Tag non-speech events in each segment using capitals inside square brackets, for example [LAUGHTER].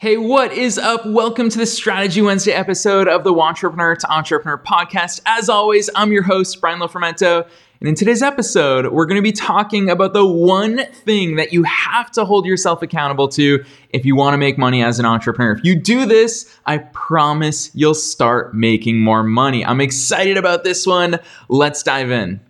Hey, what is up? Welcome to the Strategy Wednesday episode of the Wantrepreneur to Entrepreneur podcast. As always, I'm your host, Brian Lofermento. And in today's episode, we're going to be talking about the one thing that you have to hold yourself accountable to if you want to make money as an entrepreneur. If you do this, I promise you'll start making more money. I'm excited about this one. Let's dive in.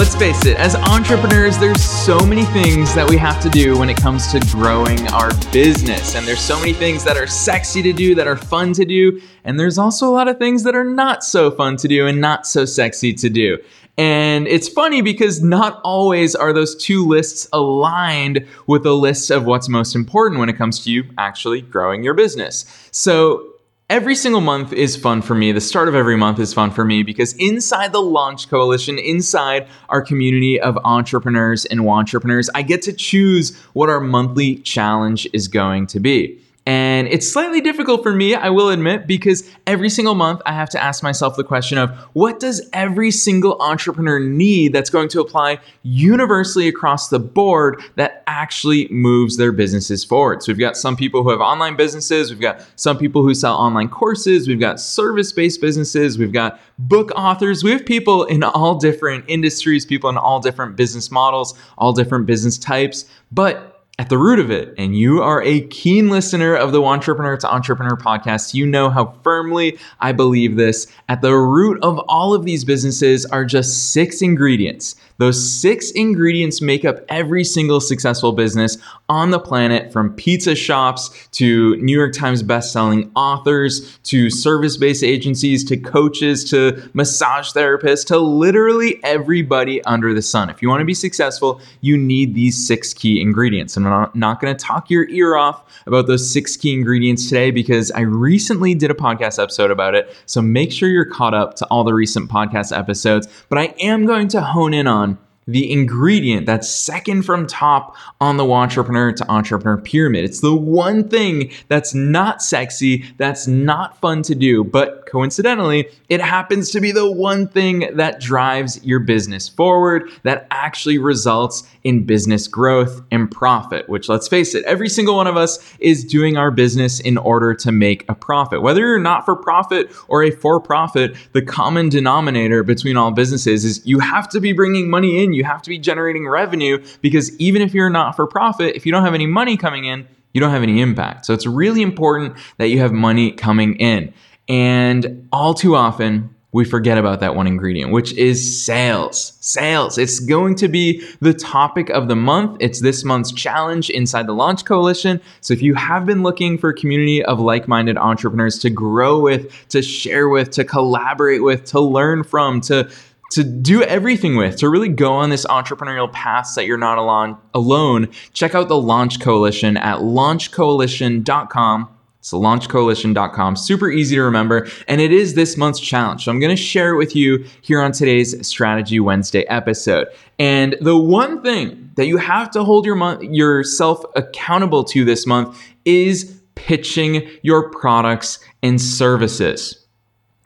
Let's face it, as entrepreneurs, there's so many things that we have to do when it comes to growing our business. And there's so many things that are sexy to do, that are fun to do. And there's also a lot of things that are not so fun to do and not so sexy to do. And it's funny because not always are those two lists aligned with the list of what's most important when it comes to you actually growing your business. So Every single month is fun for me. The start of every month is fun for me because inside the Launch Coalition, inside our community of wantrepreneurs and entrepreneurs, I get to choose what our monthly challenge is going to be. And it's slightly difficult for me, I will admit, because every single month I have to ask myself the question of what does every single entrepreneur need that's going to apply universally across the board that actually moves their businesses forward? So we've got some people who have online businesses, we've got some people who sell online courses, we've got service based businesses, we've got book authors, we have people in all different industries, people in all different business models, all different business types. But at the root of it, and you are a keen listener of the Wantrepreneur to Entrepreneur podcast, you know how firmly I believe this. At the root of all of these businesses are just six ingredients those six ingredients make up every single successful business on the planet from pizza shops to New York Times best-selling authors to service based agencies to coaches to massage therapists to literally everybody under the sun. If you want to be successful, you need these six key ingredients. I'm not going to talk your ear off about those six key ingredients today because I recently did a podcast episode about it. So make sure you're caught up to all the recent podcast episodes. But I am going to hone in on the ingredient that's second from top on the wantrepreneur to entrepreneur pyramid. It's the one thing that's not sexy, that's not fun to do, but coincidentally, it happens to be the one thing that drives your business forward, that actually results in business growth and profit, which let's face it, every single one of us is doing our business in order to make a profit. Whether you're not for profit or a for profit, the common denominator between all businesses is you have to be bringing money in, you have to be generating revenue because even if you're not for profit, if you don't have any money coming in, you don't have any impact. So it's really important that you have money coming in. And all too often, we forget about that one ingredient, which is sales. Sales. It's going to be the topic of the month. It's this month's challenge inside the Launch Coalition. So if you have been looking for a community of like minded entrepreneurs to grow with, to share with, to collaborate with, to learn from, to to do everything with, to really go on this entrepreneurial path that you're not alone, alone, check out the Launch Coalition at launchcoalition.com it's launchcoalition.com. Super easy to remember. And it is this month's challenge. So I'm going to share it with you here on today's Strategy Wednesday episode. And the one thing that you have to hold your month, yourself accountable to this month is pitching your products and services.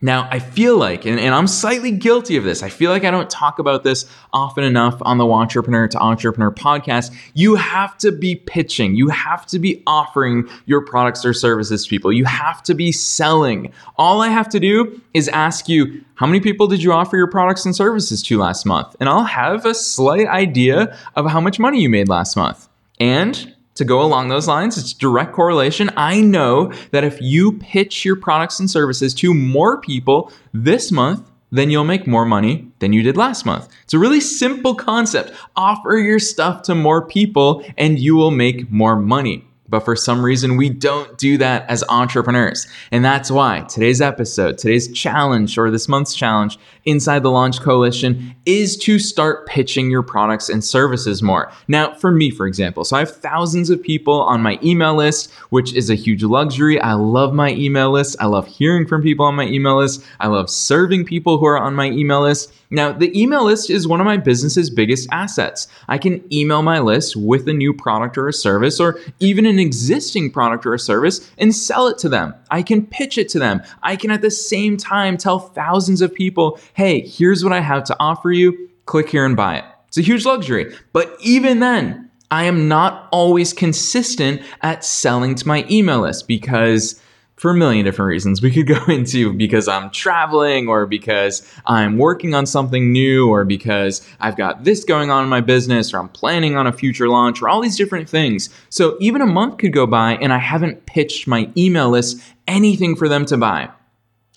Now, I feel like, and, and, I'm slightly guilty of this, I feel like I don't talk about this often enough on the Wantrepreneur to Entrepreneur podcast. You have to be pitching, you have to be offering your products or services to people, you have to be selling. All I have to do is ask you, how many people did you offer your products and services to last month? And I'll have a slight idea of how much money you made last month. And to go along those lines, it's direct correlation. I know that if you pitch your products and services to more people this month, then you'll make more money than you did last month. It's a really simple concept. Offer your stuff to more people and you will make more money. But for some reason, we don't do that as entrepreneurs. And that's why today's episode, today's challenge, or this month's challenge inside the Launch Coalition is to start pitching your products and services more. Now, for me, for example, so I have thousands of people on my email list, which is a huge luxury. I love my email list. I love hearing from people on my email list. I love serving people who are on my email list. Now, the email list is one of my business's biggest assets. I can email my list with a new product or a service, or even an existing product or a service, and sell it to them. I can pitch it to them. I can at the same time tell thousands of people, hey, here's what I have to offer you. Click here and buy it. It's a huge luxury. But even then, I am not always consistent at selling to my email list because for a million different reasons we could go [LAUGHS] into because I'm traveling or because I'm working on something new or because I've got this going on in my business or I'm planning on a future launch or all these different things. So even a month could go by and I haven't pitched my email list anything for them to buy.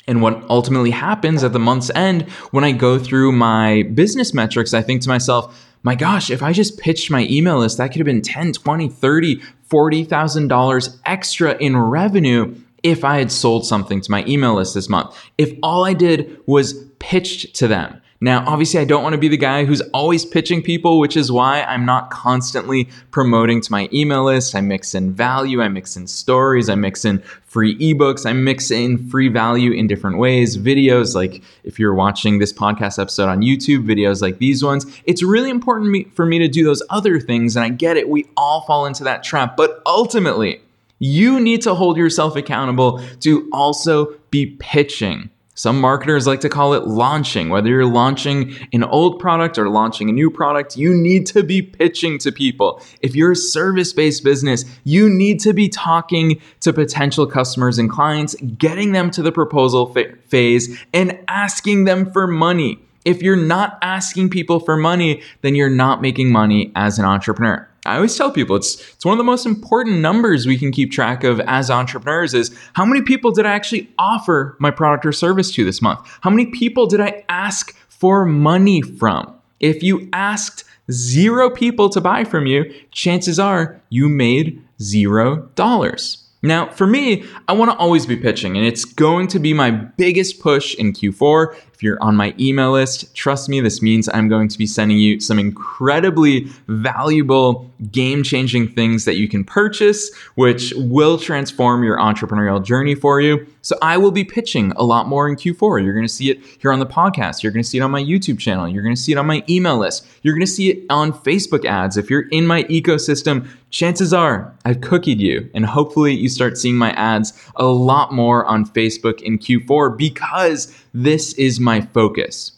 And what ultimately happens at the month's end when I go through my business metrics, I think to myself, my gosh, if I just pitched my email list, that could have been 10, 20, 30, $40,000 extra in revenue if I had sold something to my email list this month. If all I did was pitched to them. Now, obviously, I don't want to be the guy who's always pitching people, which is why I'm not constantly promoting to my email list. I mix in value, I mix in stories, I mix in free ebooks, I mix in free value in different ways, videos like if you're watching this podcast episode on YouTube, videos like these ones. It's really important for me to do those other things, and I get it. We all fall into that trap, but ultimately, you need to hold yourself accountable to also be pitching. Some marketers like to call it launching. Whether you're launching an old product or launching a new product, you need to be pitching to people. If you're a service based business, you need to be talking to potential customers and clients, getting them to the proposal phase, and asking them for money. If you're not asking people for money, then you're not making money as an entrepreneur. I always tell people it's it's one of the most important numbers we can keep track of as entrepreneurs is how many people did I actually offer my product or service to this month? How many people did I ask for money from? If you asked zero people to buy from you, chances are you made zero dollars. Now, for me, I want to always be pitching, and it's going to be my biggest push in Q4. If you're on my email list, trust me, this means I'm going to be sending you some incredibly valuable, game changing things that you can purchase, which will transform your entrepreneurial journey for you. So I will be pitching a lot more in Q4. You're going to see it here on the podcast. You're going to see it on my YouTube channel. You're going to see it on my email list. You're going to see it on Facebook ads. If you're in my ecosystem, chances are I've cookied you, and hopefully you start seeing my ads a lot more on Facebook in Q4 because this is my focus.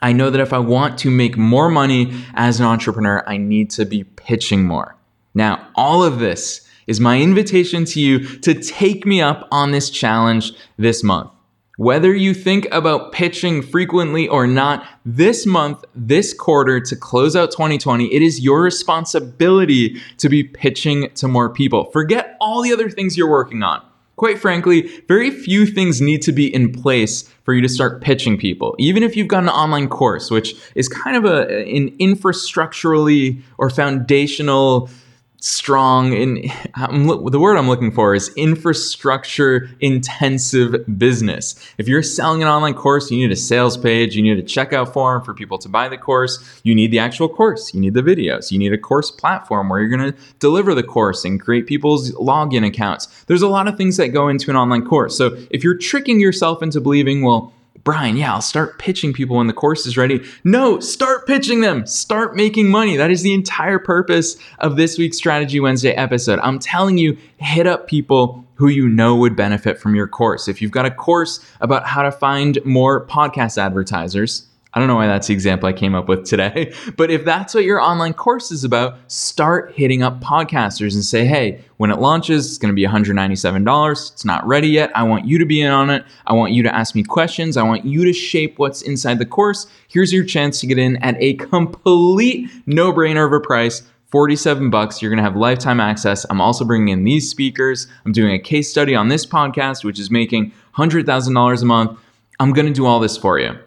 I know that if I want to make more money as an entrepreneur, I need to be pitching more. Now, all of this is my invitation to you to take me up on this challenge this month. Whether you think about pitching frequently or not, this month, this quarter to close out 2020, it is your responsibility to be pitching to more people. Forget all the other things you're working on. Quite frankly, very few things need to be in place for you to start pitching people. Even if you've got an online course, which is kind of a, an infrastructurally or foundational strong in the word I'm looking for is infrastructure intensive business. If you're selling an online course, you need a sales page, you need a checkout form for people to buy the course, you need the actual course, you need the videos, you need a course platform where you're going to deliver the course and create people's login accounts. There's a lot of things that go into an online course. So if you're tricking yourself into believing, well, Brian, yeah, I'll start pitching people when the course is ready. No, start pitching them. Start making money. That is the entire purpose of this week's Strategy Wednesday episode. I'm telling you, hit up people who you know would benefit from your course. If you've got a course about how to find more podcast advertisers, I don't know why that's the example I came up with today, [LAUGHS] but if that's what your online course is about, start hitting up podcasters and say, hey, when it launches, it's going to be $197. It's not ready yet. I want you to be in on it. I want you to ask me questions. I want you to shape what's inside the course. Here's your chance to get in at a complete no brainer of a price 47 bucks. You're going to have lifetime access. I'm also bringing in these speakers. I'm doing a case study on this podcast, which is making $100,000 a month. I'm going to do all this for you.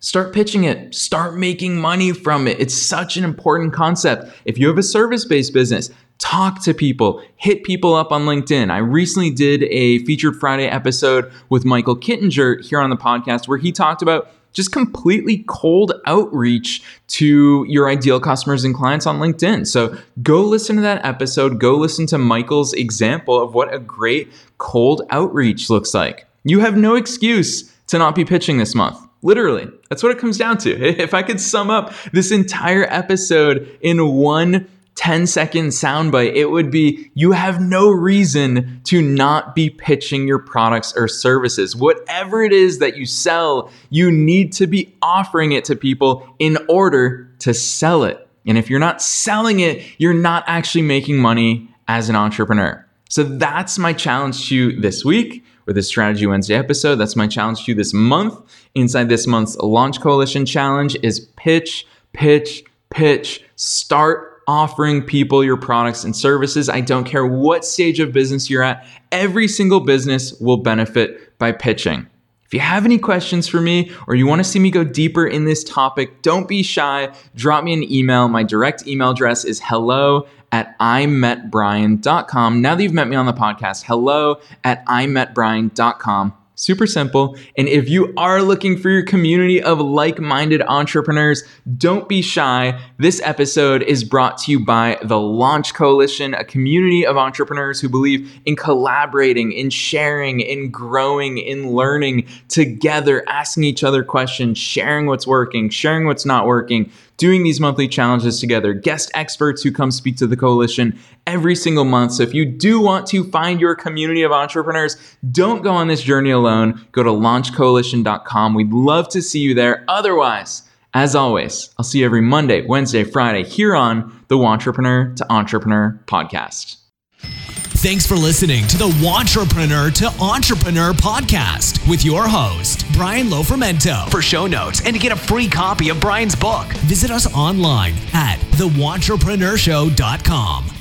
Start pitching it. Start making money from it. It's such an important concept. If you have a service based business, talk to people, hit people up on LinkedIn. I recently did a featured Friday episode with Michael Kittinger here on the podcast where he talked about just completely cold outreach to your ideal customers and clients on LinkedIn. So go listen to that episode. Go listen to Michael's example of what a great cold outreach looks like. You have no excuse to not be pitching this month. Literally, that's what it comes down to. [LAUGHS] If I could sum up this entire episode in one 10 second soundbite, it would be you have no reason to not be pitching your products or services. Whatever it is that you sell, you need to be offering it to people in order to sell it. And if you're not selling it, you're not actually making money as an entrepreneur. So that's my challenge to you this week with this Strategy Wednesday episode. That's my challenge to you this month. Inside this month's Launch Coalition challenge is pitch, pitch, pitch. Start offering people your products and services. I don't care what stage of business you're at, every single business will benefit by pitching. If you have any questions for me or you want to see me go deeper in this topic, don't be shy. Drop me an email. My direct email address is hello at imetbrian.com. Now that you've met me on the podcast, hello at imetbrian.com. Super simple. And if you are looking for your community of like minded entrepreneurs, don't be shy. This episode is brought to you by the Launch Coalition, a community of entrepreneurs who believe in collaborating, in sharing, in growing, in learning together, asking each other questions, sharing what's working, sharing what's not working doing these monthly challenges together, guest experts who come speak to the coalition every single month. So if you do want to find your community of entrepreneurs, don't go on this journey alone. Go to launchcoalition.com. We'd love to see you there. Otherwise, as always, I'll see you every Monday, Wednesday, Friday here on the Wantrepreneur to Entrepreneur podcast. Thanks for listening to the Wantrepreneur to Entrepreneur podcast with your host, Brian Lofermento. For show notes and to get a free copy of Brian's book, visit us online at thewantrepreneurShow.com.